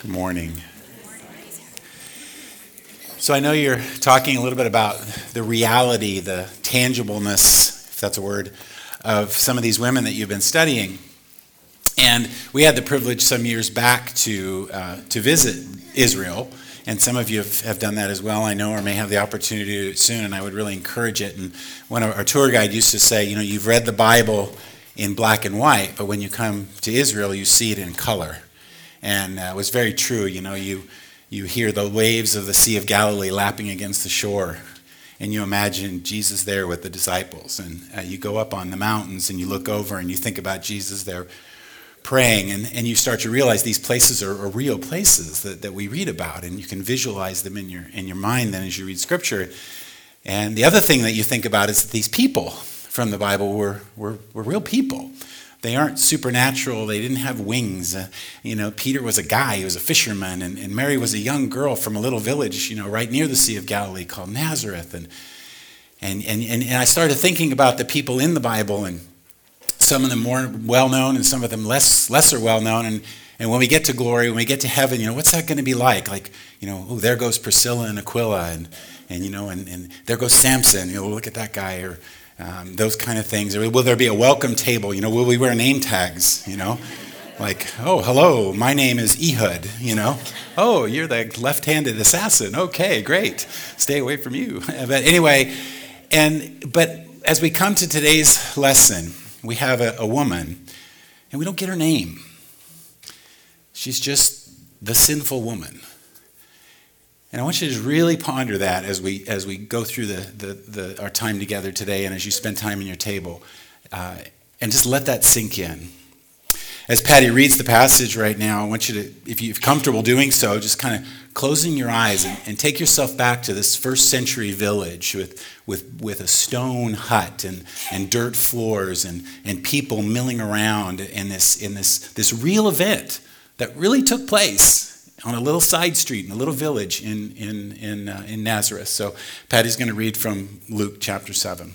Good morning. So, I know you're talking a little bit about the reality, the tangibleness, if that's a word, of some of these women that you've been studying. And we had the privilege some years back to, uh, to visit Israel. And some of you have, have done that as well, I know, or may have the opportunity to do it soon. And I would really encourage it. And one of our tour guide used to say, you know, you've read the Bible in black and white, but when you come to Israel, you see it in color. And uh, it was very true. You know, you, you hear the waves of the Sea of Galilee lapping against the shore, and you imagine Jesus there with the disciples. And uh, you go up on the mountains and you look over and you think about Jesus there praying, and, and you start to realize these places are, are real places that, that we read about, and you can visualize them in your, in your mind then as you read Scripture. And the other thing that you think about is that these people from the Bible were, were, were real people. They aren't supernatural. They didn't have wings. Uh, you know, Peter was a guy, he was a fisherman, and, and Mary was a young girl from a little village, you know, right near the Sea of Galilee called Nazareth. And, and, and, and, and I started thinking about the people in the Bible, and some of them more well known and some of them less lesser well known. And, and when we get to glory, when we get to heaven, you know, what's that going to be like? Like, you know, oh, there goes Priscilla and Aquila, and, and you know, and, and there goes Samson. You know, look at that guy. Or, um, those kind of things. Will there be a welcome table? You know, will we wear name tags? You know, like, oh, hello, my name is Ehud. You know, oh, you're the left-handed assassin. Okay, great. Stay away from you. But anyway, and but as we come to today's lesson, we have a, a woman, and we don't get her name. She's just the sinful woman. And I want you to really ponder that as we, as we go through the, the, the our time together today and as you spend time in your table. Uh, and just let that sink in. As Pattie reads the passage right now, I want you to, if you're comfortable doing so, just kind of closing your eyes and, and, take yourself back to this first century village with, with, with a stone hut and, and dirt floors and, and people milling around in, this, in this, this real event that really took place on a little side street in a little village in, in, in, uh, in Nazareth. So Pattie's going to read from Luke chapter 7.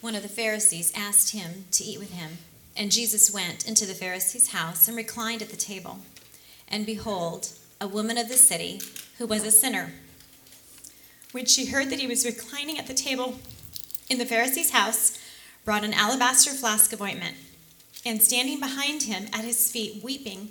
One of the Pharisees asked him to eat with him, and Jesus went into the Pharisee's house and reclined at the table. And behold, a woman of the city who was a sinner. When she heard that he was reclining at the table in the Pharisee's house, brought an alabaster flask of ointment, and standing behind him at his feet, weeping,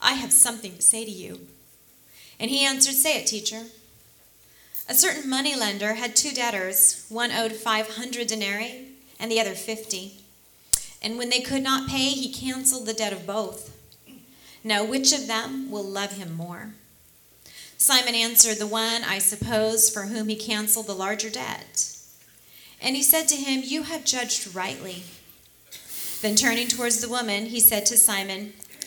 I have something to say to you. And he answered, Say it, teacher. A certain money lender had two debtors. One owed 500 denarii and the other 50. And when they could not pay, he canceled the debt of both. Now, which of them will love him more? Simon answered, The one, I suppose, for whom he canceled the larger debt. And he said to him, You have judged rightly. Then turning towards the woman, he said to Simon,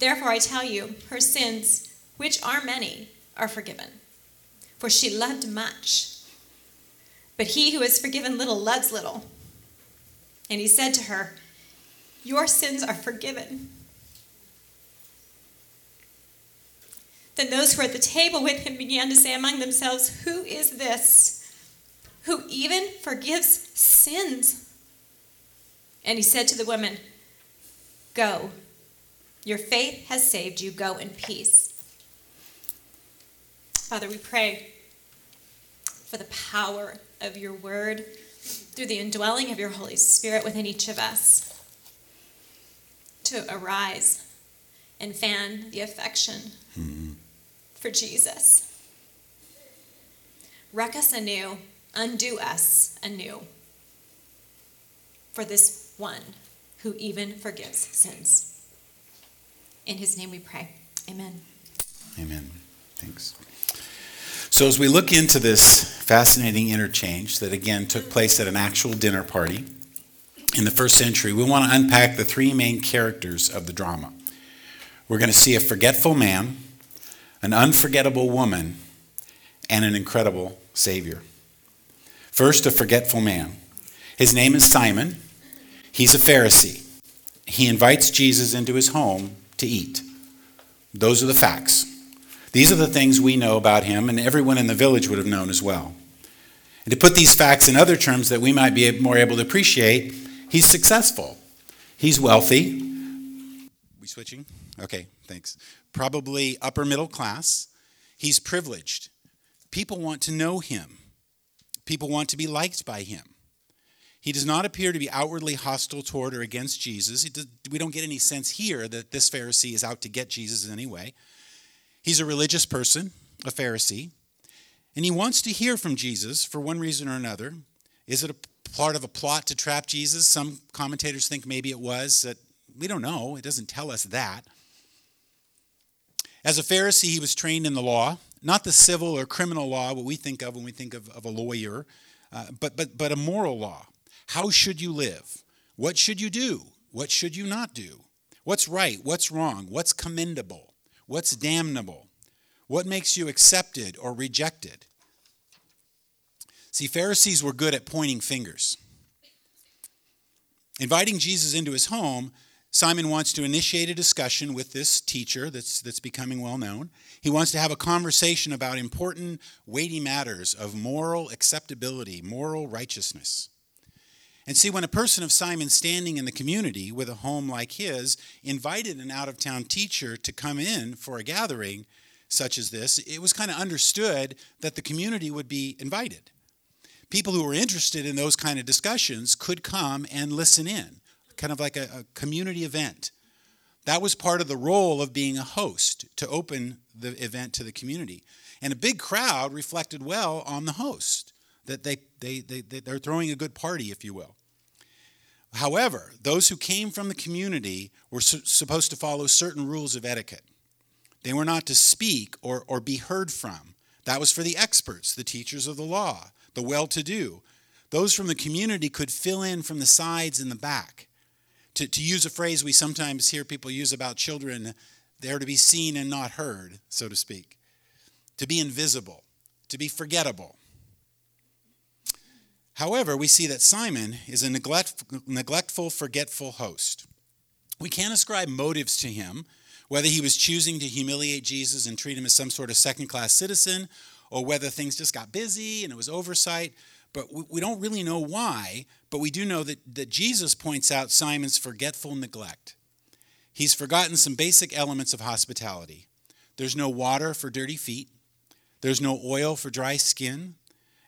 Therefore, I tell you, her sins, which are many, are forgiven. For she loved much. But he who is forgiven little loves little. And he said to her, Your sins are forgiven. Then those who were at the table with him began to say among themselves, Who is this who even forgives sins? And he said to the woman, Go your faith has saved you. Go in peace. Father, we pray for the power of your word through the indwelling of your Holy Spirit within each of us to arise and fan the affection mm-hmm. for Jesus. Wreck us anew, undo us anew for this one who even forgives sins. In his name we pray. Amen. Amen. Thanks. So, as we look into this fascinating interchange that again took place at an actual dinner party in the first century, we want to unpack the three main characters of the drama. We're going to see a forgetful man, an unforgettable woman, and an incredible Savior. First, a forgetful man. His name is Simon. He's a Pharisee. He invites Jesus into his home to eat. Those are the facts. These are the things we know about him, and everyone in the village would have known as well. And to put these facts in other terms that we might be more able to appreciate, he's successful. He's wealthy. We switching? Okay, thanks. Probably upper middle class. He's privileged. People want to know him. People want to be liked by him. He does not appear to be outwardly hostile toward or against Jesus. We don't get any sense here that this Pharisee is out to get Jesus in any way. He's a religious person, a Pharisee, and he wants to hear from Jesus for one reason or another. Is it a part of a plot to trap Jesus? Some commentators think maybe it was. That we don't know. It doesn't tell us that. As a Pharisee, he was trained in the law, not the civil or criminal law, what we think of when we think of, of a lawyer, uh, but, but, but a moral law. How should you live? What should you do? What should you not do? What's right? What's wrong? What's commendable? What's damnable? What makes you accepted or rejected? See, Pharisees were good at pointing fingers. Inviting Jesus into his home, Simon wants to initiate a discussion with this teacher that's, that's becoming well known. He wants to have a conversation about important, weighty matters of moral acceptability, moral righteousness. And see, when a person of Simon's standing in the community with a home like his invited an out of town teacher to come in for a gathering such as this, it was kind of understood that the community would be invited. People who were interested in those kind of discussions could come and listen in, kind of like a, a community event. That was part of the role of being a host, to open the event to the community. And a big crowd reflected well on the host, that they, they, they, they're throwing a good party, if you will. However, those who came from the community were su- supposed to follow certain rules of etiquette. They were not to speak or, or be heard from. That was for the experts, the teachers of the law, the well to do. Those from the community could fill in from the sides and the back. To, to use a phrase we sometimes hear people use about children, they're to be seen and not heard, so to speak. To be invisible, to be forgettable. However, we see that Simon is a neglect, neglectful, forgetful host. We can't ascribe motives to him, whether he was choosing to humiliate Jesus and treat him as some sort of second class citizen, or whether things just got busy and it was oversight. But we don't really know why, but we do know that, that Jesus points out Simon's forgetful neglect. He's forgotten some basic elements of hospitality. There's no water for dirty feet, there's no oil for dry skin,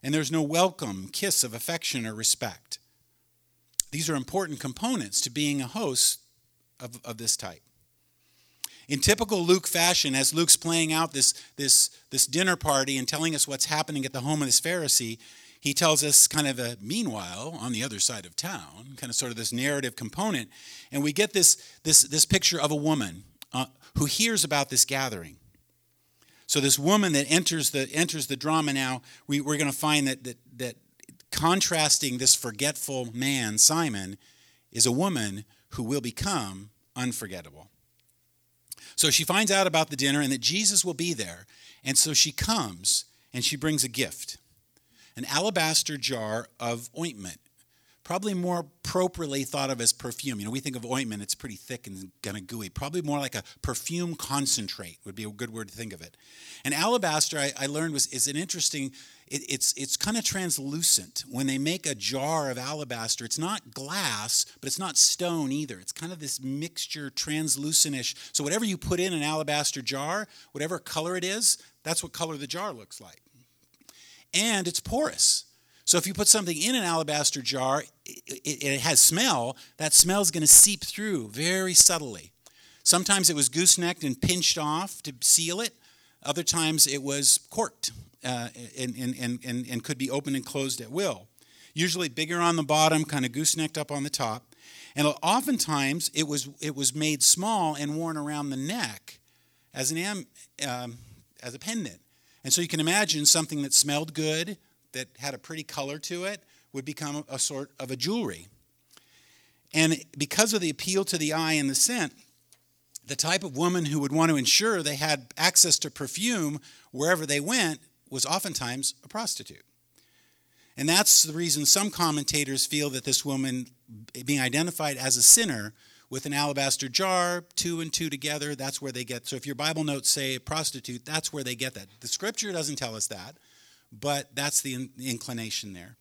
and there's no welcome, kiss of affection or respect. These are important components to being a host of, of this type. In typical Luke fashion, as Luke's playing out this, this, this dinner party and telling us what's happening at the home of this Pharisee, he tells us kind of a meanwhile on the other side of town, kind of sort of this narrative component. And we get this, this, this picture of a woman uh, who hears about this gathering. So this woman that enters the enters the drama now, we, we're going to find that, that that contrasting this forgetful man, Simon, is a woman who will become unforgettable. So she finds out about the dinner and that Jesus will be there. And so she comes and she brings a gift an alabaster jar of ointment probably more appropriately thought of as perfume. You know, we think of ointment, it's pretty thick and kind of gooey. Probably more like a perfume concentrate would be a good word to think of it. And alabaster, I, I learned, was is an interesting. It, it's it's kind of translucent. When they make a jar of alabaster, it's not glass, but it's not stone either. It's kind of this mixture, translucentish. So whatever you put in an alabaster jar, whatever color it is, that's what color the jar looks like. And it's porous. So if you put something in an alabaster jar, it, it, it has smell. That smell is going to seep through very subtly. Sometimes it was goosenecked and pinched off to seal it. Other times it was corked uh, and, and, and, and could be opened and closed at will. Usually bigger on the bottom, kind of goosenecked up on the top. And oftentimes it was, it was made small and worn around the neck as, an am, um, as a pendant. And so you can imagine something that smelled good, that had a pretty color to it, would become a sort of a jewelry. And because of the appeal to the eye and the scent, the type of woman who would want to ensure they had access to perfume wherever they went was oftentimes a prostitute. And that's the reason some commentators feel that this woman, being identified as a sinner with an alabaster jar, two and two together, that's where they get. So if your Bible notes say prostitute, that's where they get that. The scripture doesn't tell us that, but that's the inclination there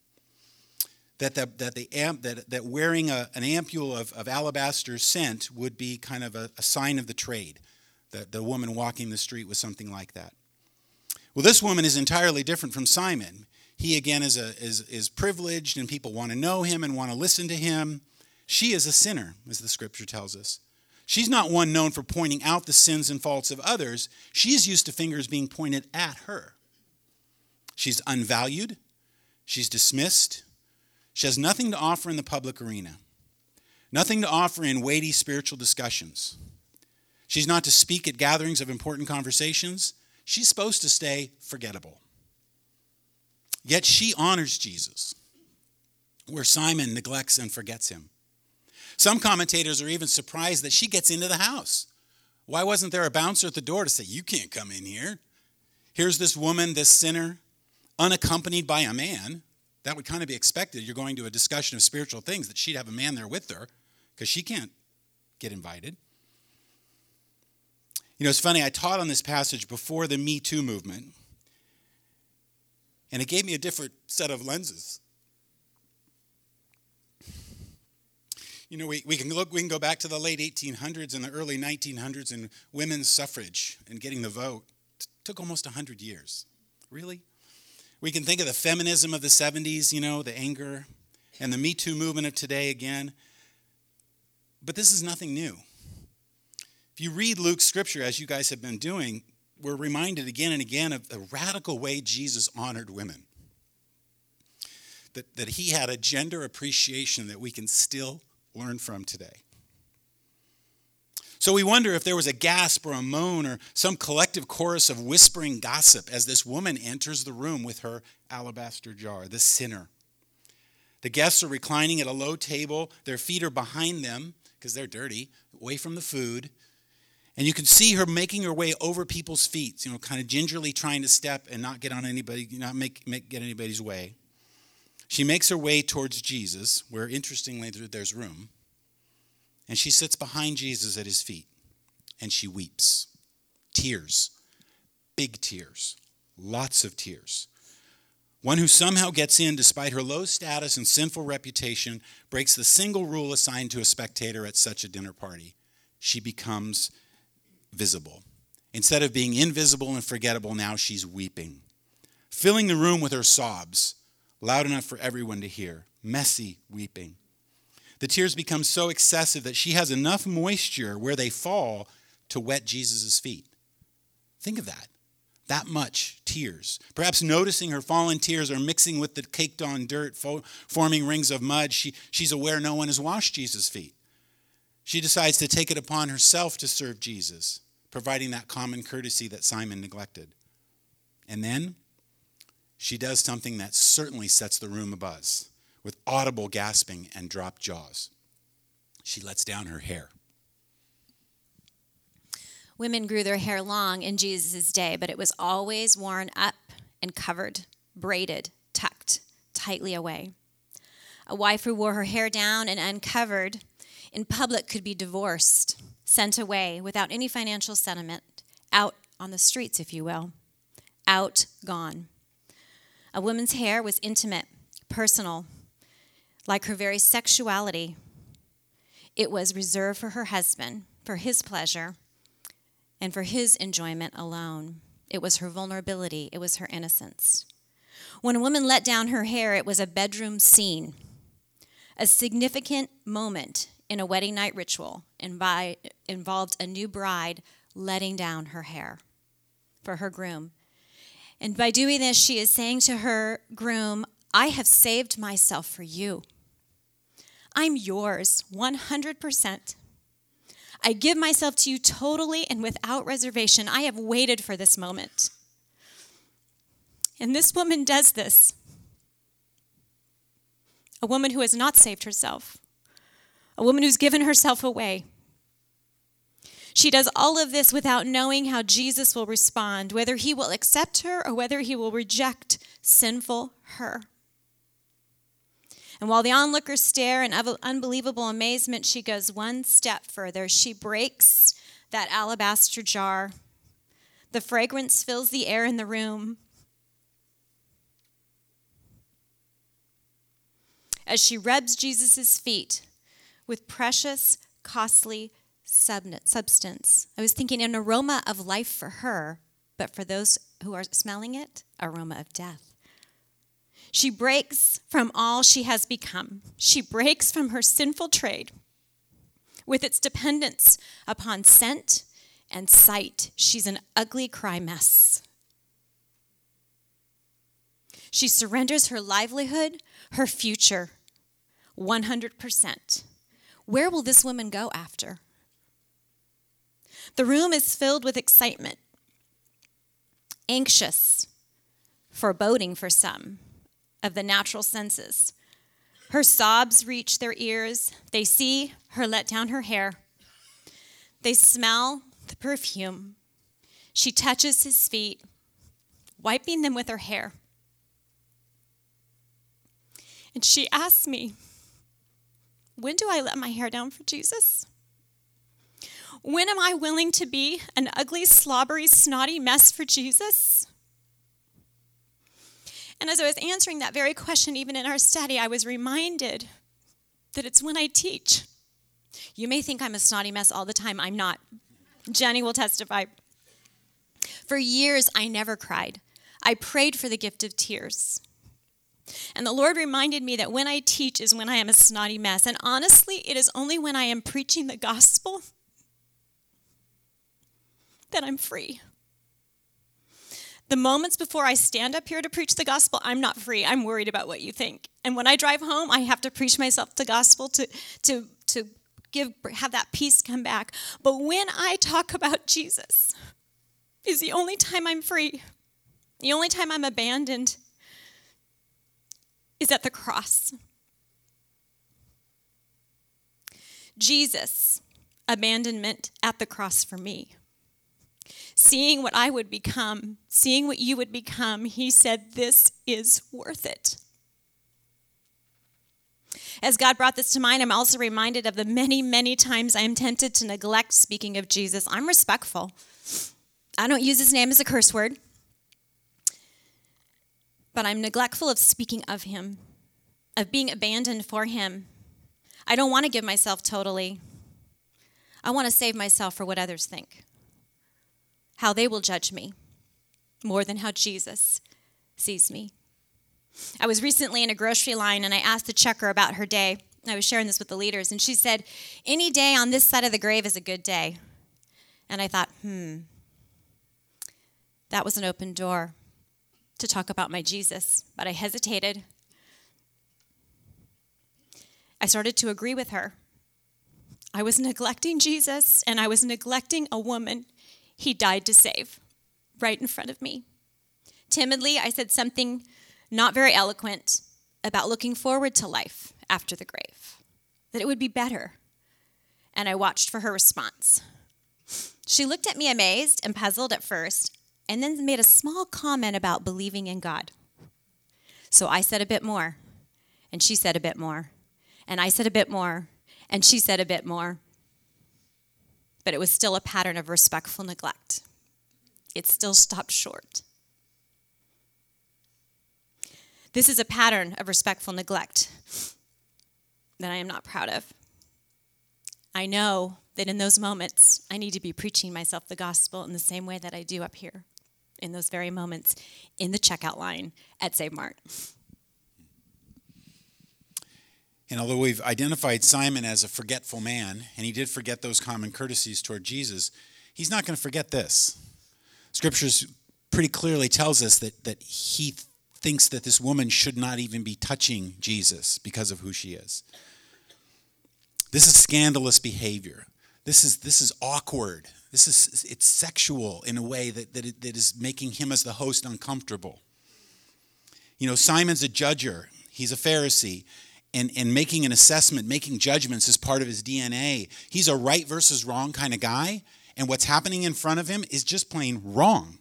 that the, that the amp, that, that wearing a, an ampule of, of alabaster scent would be kind of a, a sign of the trade. The, the woman walking the street was something like that. Well, this woman is entirely different from Simon. He again is, a, is, is privileged, and people want to know him and want to listen to him. She is a sinner, as the scripture tells us. She's not one known for pointing out the sins and faults of others. She's used to fingers being pointed at her. She's unvalued. She's dismissed. She has nothing to offer in the public arena, nothing to offer in weighty spiritual discussions. She's not to speak at gatherings of important conversations. She's supposed to stay forgettable. Yet she honors Jesus, where Simon neglects and forgets him. Some commentators are even surprised that she gets into the house. Why wasn't there a bouncer at the door to say, You can't come in here? Here's this woman, this sinner, unaccompanied by a man that would kind of be expected. You're going to a discussion of spiritual things that she'd have a man there with her because she can't get invited. You know, it's funny, I taught on this passage before the Me Too movement, and it gave me a different set of lenses. You know, we, we can look, we can go back to the late 1800s and the early 1900s and women's suffrage and getting the vote. It took almost 100 years. Really? We can think of the feminism of the 70s, you know, the anger, and the Me Too movement of today again. But this is nothing new. If you read Luke's scripture, as you guys have been doing, we're reminded again and again of the radical way Jesus honored women. That, that he had a gender appreciation that we can still learn from today. So we wonder if there was a gasp or a moan or some collective chorus of whispering gossip as this woman enters the room with her alabaster jar, the sinner. The guests are reclining at a low table, their feet are behind them because they're dirty, away from the food. And you can see her making her way over people's feet, you know, kind of gingerly trying to step and not get on anybody, not make, make get anybody's way. She makes her way towards Jesus, where interestingly there's room. And she sits behind Jesus at his feet and she weeps. Tears, big tears, lots of tears. One who somehow gets in despite her low status and sinful reputation breaks the single rule assigned to a spectator at such a dinner party. She becomes visible. Instead of being invisible and forgettable, now she's weeping, filling the room with her sobs, loud enough for everyone to hear, messy weeping. The tears become so excessive that she has enough moisture where they fall to wet Jesus' feet. Think of that. That much tears. Perhaps noticing her fallen tears are mixing with the caked on dirt, forming rings of mud, she, she's aware no one has washed Jesus' feet. She decides to take it upon herself to serve Jesus, providing that common courtesy that Simon neglected. And then she does something that certainly sets the room abuzz with audible gasping and dropped jaws. She lets down her hair. Women grew their hair long in Jesus' day, but it was always worn up and covered, braided, tucked tightly away. A wife who wore her hair down and uncovered in public could be divorced, sent away without any financial settlement, out on the streets, if you will. Out, gone. A woman's hair was intimate, personal, like her very sexuality, it was reserved for her husband, for his pleasure, and for his enjoyment alone. It was her vulnerability, it was her innocence. When a woman let down her hair, it was a bedroom scene, a significant moment in a wedding night ritual involved a new bride letting down her hair for her groom. And by doing this, she is saying to her groom, I have saved myself for you. I'm yours 100%. I give myself to you totally and without reservation. I have waited for this moment. And this woman does this. A woman who has not saved herself, a woman who's given herself away. She does all of this without knowing how Jesus will respond, whether he will accept her or whether he will reject sinful her. And while the onlookers stare in unbelievable amazement, she goes one step further. She breaks that alabaster jar. The fragrance fills the air in the room. As she rubs Jesus' feet with precious, costly substance. I was thinking an aroma of life for her, but for those who are smelling it, aroma of death. She breaks from all she has become. She breaks from her sinful trade with its dependence upon scent and sight. She's an ugly cry mess. She surrenders her livelihood, her future, 100%. Where will this woman go after? The room is filled with excitement, anxious, foreboding for some of the natural senses. Her sobs reach their ears. They see her let down her hair. They smell the perfume. She touches his feet, wiping them with her hair. And she asks me, When do I let my hair down for Jesus? When am I willing to be an ugly, slobbery, snotty mess for Jesus? And as I was answering that very question, even in our study, I was reminded that it's when I teach. You may think I'm a snotty mess all the time. I'm not. Jenny will testify. For years, I never cried. I prayed for the gift of tears. And the Lord reminded me that when I teach is when I am a snotty mess. And honestly, it is only when I am preaching the gospel that I'm free. The moments before I stand up here to preach the gospel, I'm not free. I'm worried about what you think. And when I drive home, I have to preach myself the gospel to, to, to give, have that peace come back. But when I talk about Jesus, is the only time I'm free. The only time I'm abandoned is at the cross. Jesus, abandonment at the cross for me seeing what I would become, seeing what you would become, he said, This is worth it. As God brought this to mind, I'm also reminded of the many, many times I am tempted to neglect speaking of Jesus. I'm respectful. I don't use his name as a curse word, but I'm neglectful of speaking of him, of being abandoned for him. I don't want to give myself totally. I want to save myself for what others think how they will judge me more than how Jesus sees me. I was recently in a grocery line and I asked the checker about her day. I was sharing this with the leaders, and she said, Any day on this side of the grave is a good day. And I thought, hmm, that was an open door to talk about my Jesus, but I hesitated. I started to agree with her. I was neglecting Jesus and I was neglecting a woman he died to save right in front of me. Timidly, I said something not very eloquent about looking forward to life after the grave, that it would be better. And I watched for her response. She looked at me amazed and puzzled at first, and then made a small comment about believing in God. So I said a bit more, and she said a bit more, and I said a bit more, and she said a bit more but it was still a pattern of respectful neglect. It still stopped short. This is a pattern of respectful neglect that I am not proud of. I know that in those moments, I need to be preaching myself the gospel in the same way that I do up here, in those very moments, in the checkout line at Save Mart. And although we've identified Simon as a forgetful man, and he did forget those common courtesies toward Jesus, he's not going to forget this. Scriptures pretty clearly tells us that, that he thinks that this woman should not even be touching Jesus because of who she is. This is scandalous behavior. This is, this is awkward. This is it's sexual in a way that, that, it, that is making him as the host uncomfortable. You know, Simon's a judger. He's a Pharisee and, and making an assessment, making judgments is part of his DNA. He's a right versus wrong kind of guy, and what's happening in front of him is just plain wrong.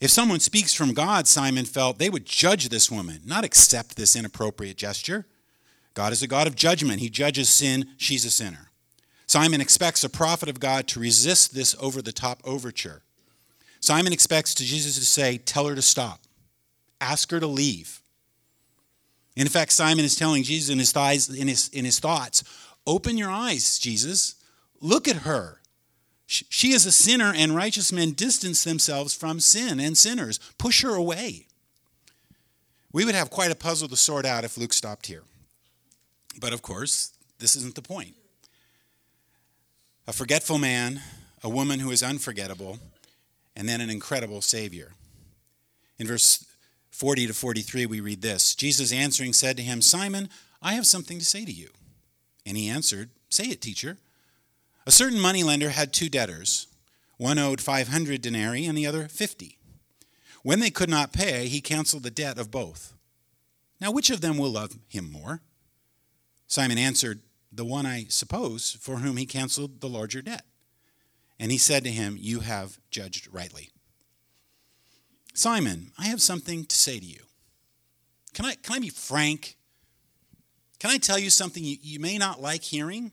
If someone speaks from God, Simon felt, they would judge this woman, not accept this inappropriate gesture. God is a God of judgment. He judges sin, she's a sinner. Simon expects a prophet of God to resist this over the top overture. Simon expects Jesus to say, Tell her to stop, ask her to leave. In fact, Simon is telling Jesus in his, thighs, in his, in his thoughts, Open your eyes, Jesus. Look at her. She is a sinner, and righteous men distance themselves from sin and sinners. Push her away. We would have quite a puzzle to sort out if Luke stopped here. But of course, this isn't the point. A forgetful man, a woman who is unforgettable, and then an incredible Savior. In verse 40 to 43, we read this Jesus answering said to him, Simon, I have something to say to you. And he answered, Say it, teacher. A certain moneylender had two debtors. One owed 500 denarii and the other 50. When they could not pay, he canceled the debt of both. Now, which of them will love him more? Simon answered, The one, I suppose, for whom he canceled the larger debt. And he said to him, You have judged rightly. Simon, I have something to say to you. Can I, can I be frank? Can I tell you something you, you may not like hearing?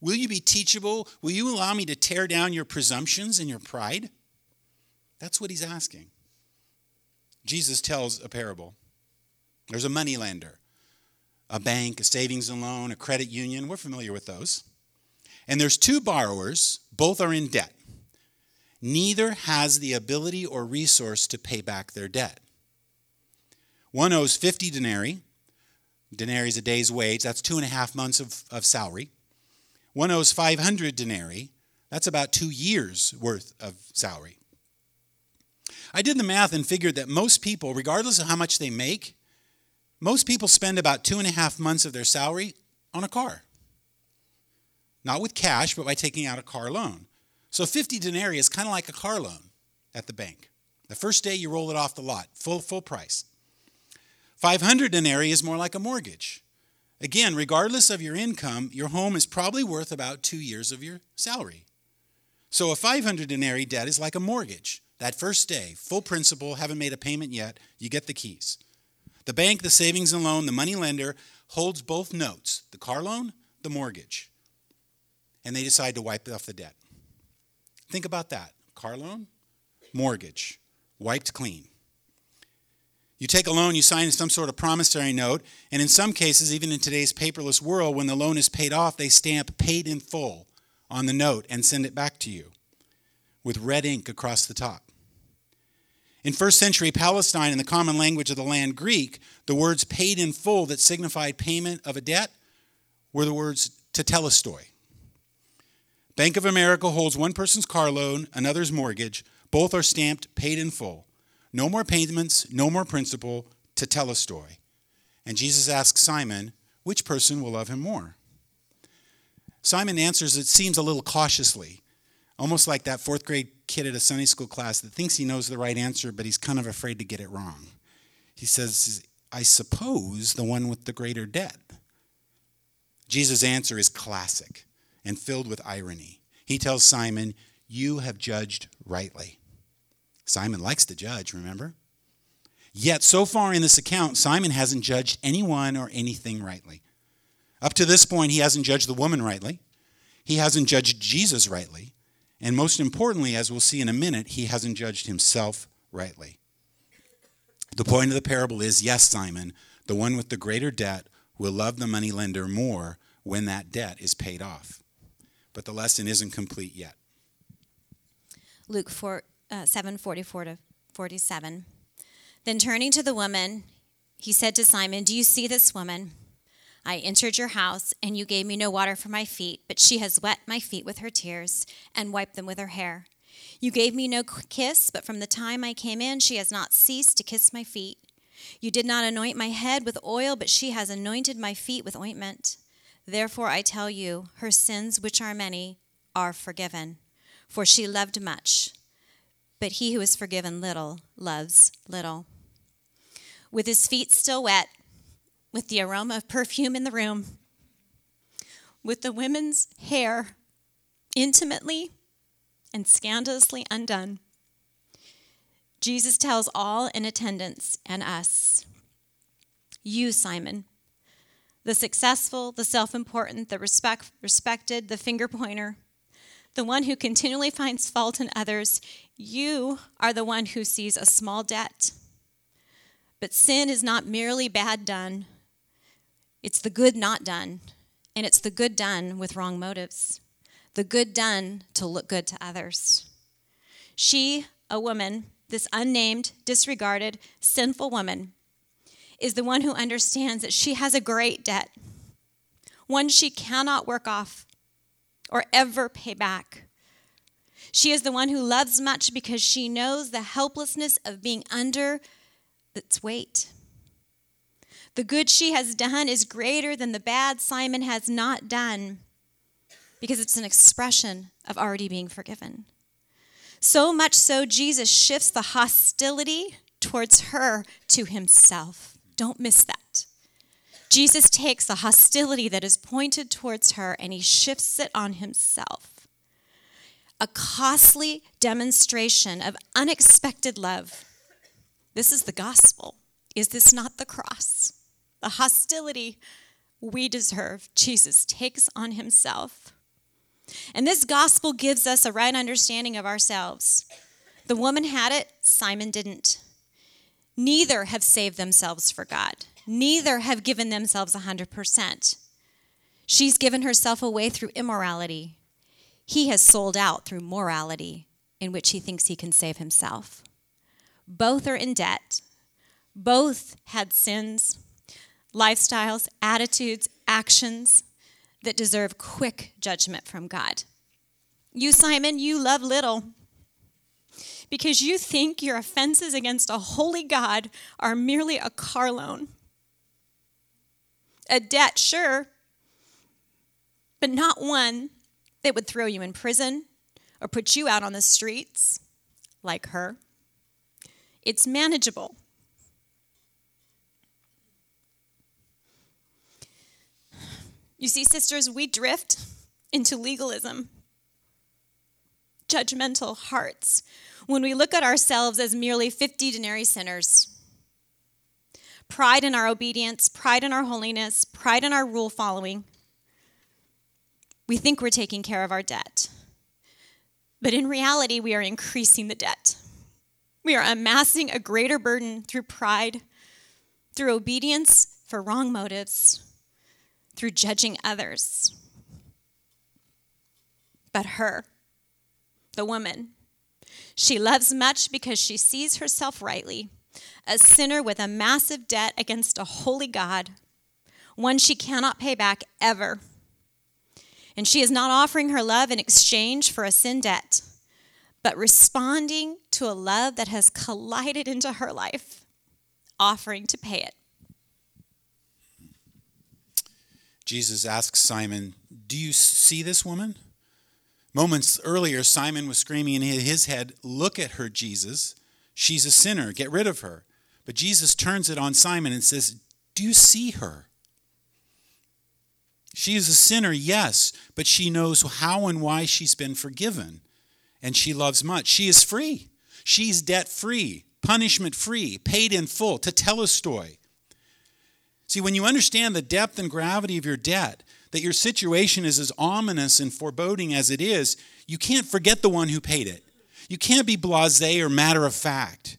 Will you be teachable? Will you allow me to tear down your presumptions and your pride? That's what he's asking. Jesus tells a parable. There's a moneylender, a bank, a savings and loan, a credit union. We're familiar with those. And there's two borrowers, both are in debt neither has the ability or resource to pay back their debt. One owes 50 denarii. Denarii is a day's wage. That's two and a half months of, of salary. One owes 500 denarii. That's about two years' worth of salary. I did the math and figured that most people, regardless of how much they make, most people spend about two and a half months of their salary on a car. Not with cash, but by taking out a car loan. So 50 denarii is kind of like a car loan at the bank. The first day you roll it off the lot, full, full price. 500 denarii is more like a mortgage. Again, regardless of your income, your home is probably worth about two years of your salary. So a 500 denarii debt is like a mortgage. That first day, full principal, haven't made a payment yet, you get the keys. The bank, the savings and loan, the money lender holds both notes the car loan, the mortgage. And they decide to wipe off the debt. Think about that car loan, mortgage, wiped clean. You take a loan, you sign some sort of promissory note, and in some cases, even in today's paperless world, when the loan is paid off, they stamp paid in full on the note and send it back to you with red ink across the top. In first century Palestine, in the common language of the land Greek, the words paid in full that signified payment of a debt were the words tetelestai. Bank of America holds one person's car loan, another's mortgage. Both are stamped paid in full. No more payments, no more principal, tetelestai. And Jesus asks Simon, which person will love him more? Simon answers, it seems a little cautiously, almost like that fourth grade kid at a Sunday school class that thinks he knows the right answer, but he's kind of afraid to get it wrong. He says, I suppose the one with the greater debt. Jesus' answer is classic and filled with irony. He tells Simon, You have judged rightly. Simon likes to judge, remember? Yet, so far in this account, Simon hasn't judged anyone or anything rightly. Up to this point, he hasn't judged the woman rightly. He hasn't judged Jesus rightly. And most importantly, as we'll see in a minute, he hasn't judged himself rightly. The point of the parable is yes, Simon, the one with the greater debt will love the moneylender more when that debt is paid off but the lesson isn't complete yet. Luke 4, uh, 7 44 to 47. Then turning to the woman, he said to Simon, Do you see this woman? I entered your house, and you gave me no water for my feet, but she has wet my feet with her tears and wiped them with her hair. You gave me no kiss, but from the time I came in, she has not ceased to kiss my feet. You did not anoint my head with oil, but she has anointed my feet with ointment. Therefore I tell you, her sins, which are many, are forgiven, for she loved much. But he who is forgiven little loves little. With his feet still wet, with the aroma of perfume in the room, with the women's hair intimately and scandalously undone, Jesus tells all in attendance and us You, Simon, the successful, the self important, the respect, respected, the finger pointer, the one who continually finds fault in others, you are the one who sees a small debt. But sin is not merely bad done, it's the good not done, and it's the good done with wrong motives, the good done to look good to others. She, a woman, this unnamed, disregarded, sinful woman, is the one who understands that she has a great debt, one she cannot work off or ever pay back. She is the one who loves much because she knows the helplessness of being under its weight. The good she has done is greater than the bad Simon has not done because it's an expression of already being forgiven. So much so, Jesus shifts the hostility towards her to himself. Don't miss that. Jesus takes the hostility that is pointed towards her and he shifts it on himself. A costly demonstration of unexpected love. This is the gospel. Is this not the cross? The hostility we deserve, Jesus takes on himself. And this gospel gives us a right understanding of ourselves. The woman had it, Simon didn't. Neither have saved themselves for God, neither have given themselves 100%. She's given herself away through immorality. He has sold out through morality, in which he thinks he can save himself. Both are in debt. Both had sins, lifestyles, attitudes, actions that deserve quick judgment from God. You, Simon, you love little because you think your offenses against a holy God are merely a car loan. A debt, sure, but not one that would throw you in prison or put you out on the streets like her. It's manageable. You see, sisters, we drift into legalism, judgmental hearts, when we look at ourselves as merely 50 denarii sinners. Pride in our obedience, pride in our holiness, pride in our rule following. We think we're taking care of our debt. But in reality, we are increasing the debt. We are amassing a greater burden through pride, through obedience for wrong motives through judging others. But her, the woman, she loves much because she sees herself rightly, a sinner with a massive debt against a holy God, one she cannot pay back ever. And she is not offering her love in exchange for a sin debt, but responding to a love that has collided into her life, offering to pay it. Jesus asks Simon, Do you see this woman? Moments earlier, Simon was screaming in his head, Look at her, Jesus. She's a sinner. Get rid of her. But Jesus turns it on Simon and says, Do you see her? She is a sinner, yes, but she knows how and why she's been forgiven. And she loves much. She is free. She's debt free, punishment free, paid in full. tetelestai. See, when you understand the depth and gravity of your debt, that your situation is as ominous and foreboding as it is, you can't forget the one who paid it. You can't be blase or matter of fact.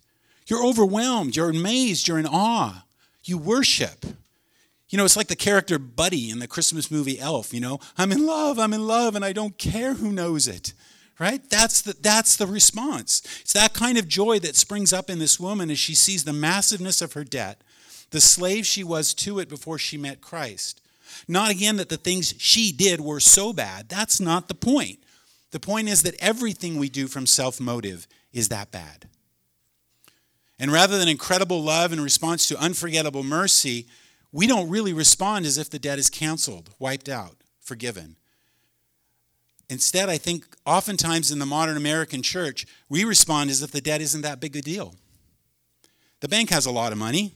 You're overwhelmed, you're amazed, you're in awe. You worship. You know, it's like the character Buddy in the Christmas movie Elf, you know, I'm in love, I'm in love, and I don't care who knows it. Right? That's the, that's the response. It's that kind of joy that springs up in this woman as she sees the massiveness of her debt the slave she was to it before she met Christ. Not again that the things she did were so bad. That's not the point. The point is that everything we do from self motive is that bad. And rather than incredible love in response to unforgettable mercy, we don't really respond as if the debt is canceled, wiped out, forgiven. Instead, I think oftentimes in the modern American church, we respond as if the debt isn't that big a deal. The bank has a lot of money,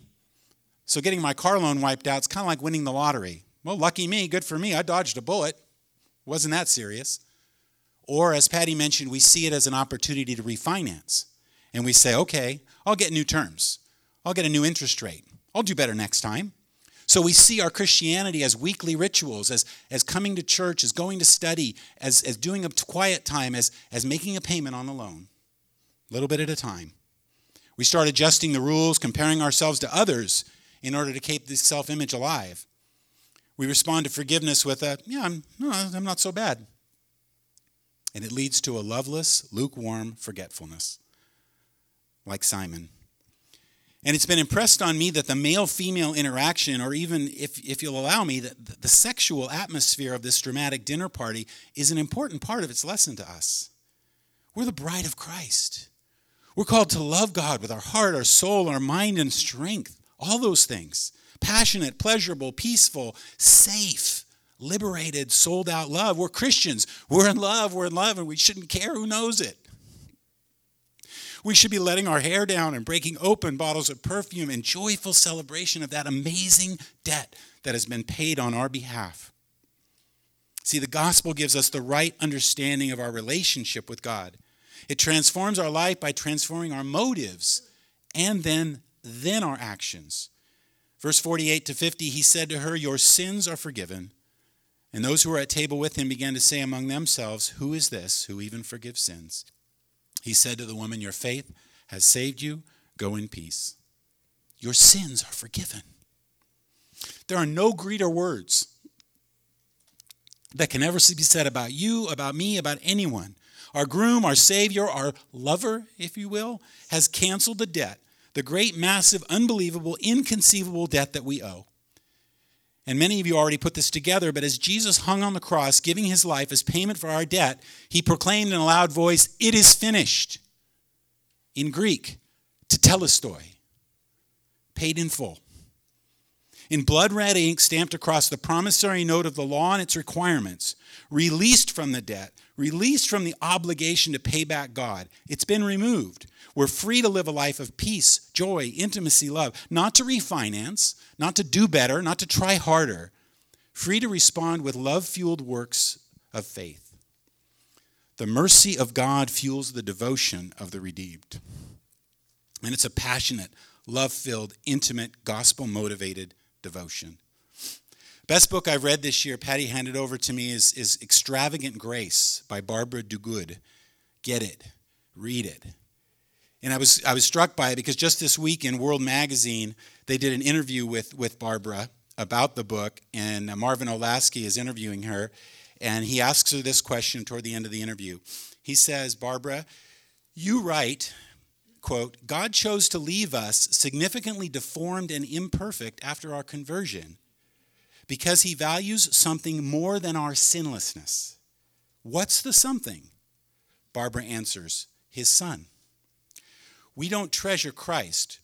so getting my car loan wiped out is kind of like winning the lottery. Well, lucky me, good for me, I dodged a bullet. Wasn't that serious? Or, as Pattie mentioned, we see it as an opportunity to refinance. And we say, okay, I'll get new terms. I'll get a new interest rate. I'll do better next time. So we see our Christianity as weekly rituals, as, as coming to church, as going to study, as, as doing a quiet time, as, as making a payment on the loan, a little bit at a time. We start adjusting the rules, comparing ourselves to others in order to keep this self image alive. We respond to forgiveness with a, yeah, I'm, no, I'm not so bad. And it leads to a loveless, lukewarm forgetfulness, like Simon. And it's been impressed on me that the male female interaction, or even if, if you'll allow me, that the sexual atmosphere of this dramatic dinner party is an important part of its lesson to us. We're the bride of Christ. We're called to love God with our heart, our soul, our mind, and strength. All those things passionate, pleasurable, peaceful, safe, liberated, sold out love. We're Christians. We're in love. We're in love, and we shouldn't care who knows it. We should be letting our hair down and breaking open bottles of perfume in joyful celebration of that amazing debt that has been paid on our behalf. See, the gospel gives us the right understanding of our relationship with God. It transforms our life by transforming our motives and then, then our actions. Verse 48 to 50, he said to her, Your sins are forgiven. And those who were at table with him began to say among themselves, Who is this who even forgives sins? He said to the woman, Your faith has saved you. Go in peace. Your sins are forgiven. There are no greater words that can ever be said about you, about me, about anyone. Our groom, our Savior, our lover, if you will, has canceled the debt, the great, massive, unbelievable, inconceivable debt that we owe. And many of you already put this together, but as Jesus hung on the cross, giving his life as payment for our debt, he proclaimed in a loud voice, It is finished. In Greek, "To tetelestai, paid in full. In blood red ink stamped across the promissory note of the law and its requirements, released from the debt, released from the obligation to pay back God. It's been removed. We're free to live a life of peace, joy, intimacy, love, not to refinance, not to do better, not to try harder, free to respond with love fueled works of faith. The mercy of God fuels the devotion of the redeemed. And it's a passionate, love filled, intimate, gospel motivated devotion. Best book I've read this year, Pattie handed over to me, is, is Extravagant Grace by Barbara Duguid. Get it, read it. And I was, I was struck by it because just this week in World Magazine, they did an interview with, with Barbara about the book, and uh, Marvin Olasky is interviewing her. And he asks her this question toward the end of the interview. He says, Barbara, you write, quote, God chose to leave us significantly deformed and imperfect after our conversion because he values something more than our sinlessness. What's the something? Barbara answers, his son. We don't treasure Christ.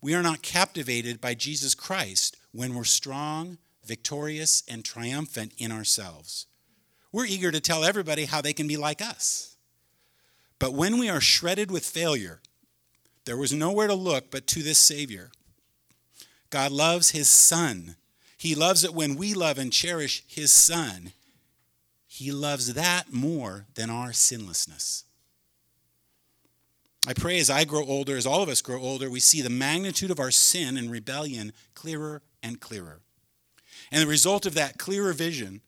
We are not captivated by Jesus Christ when we're strong, victorious, and triumphant in ourselves. We're eager to tell everybody how they can be like us. But when we are shredded with failure, there was nowhere to look but to this Savior. God loves His Son. He loves it when we love and cherish His Son. He loves that more than our sinlessness. I pray as I grow older, as all of us grow older, we see the magnitude of our sin and rebellion clearer and clearer. And the result of that clearer vision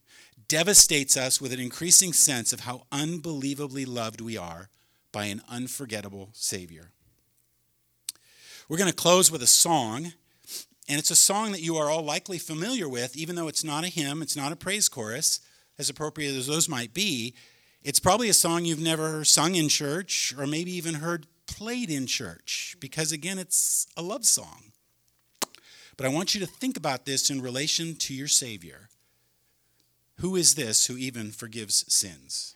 devastates us with an increasing sense of how unbelievably loved we are by an unforgettable Savior. We're going to close with a song, and it's a song that you are all likely familiar with, even though it's not a hymn, it's not a praise chorus, as appropriate as those might be. It's probably a song you've never sung in church or maybe even heard played in church because, again, it's a love song. But I want you to think about this in relation to your Savior. Who is this who even forgives sins?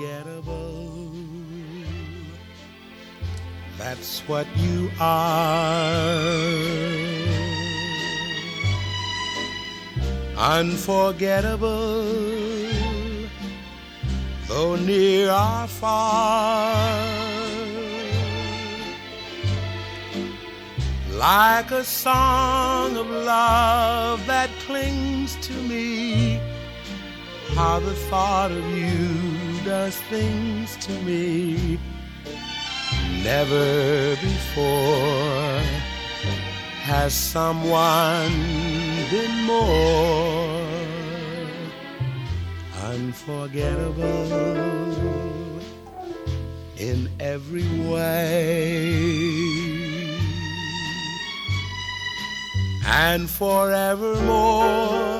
Unforgettable. That's what you are. Unforgettable, though near or far. Like a song of love that clings to me how the thought of you does things to me. Never before has someone been more unforgettable in every way. And forevermore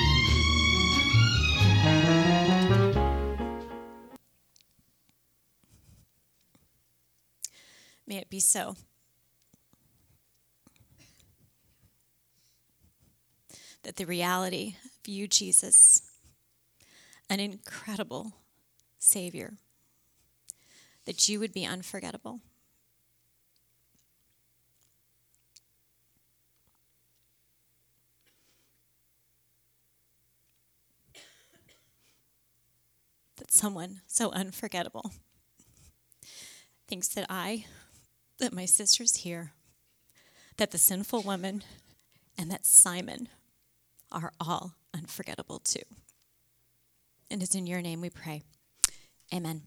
It be so. That the reality of you, Jesus, an incredible Savior, that you would be unforgettable. That someone so unforgettable thinks that I that my sister's here, that the sinful woman and that Simon are all unforgettable too. And it's in your name we pray. Amen.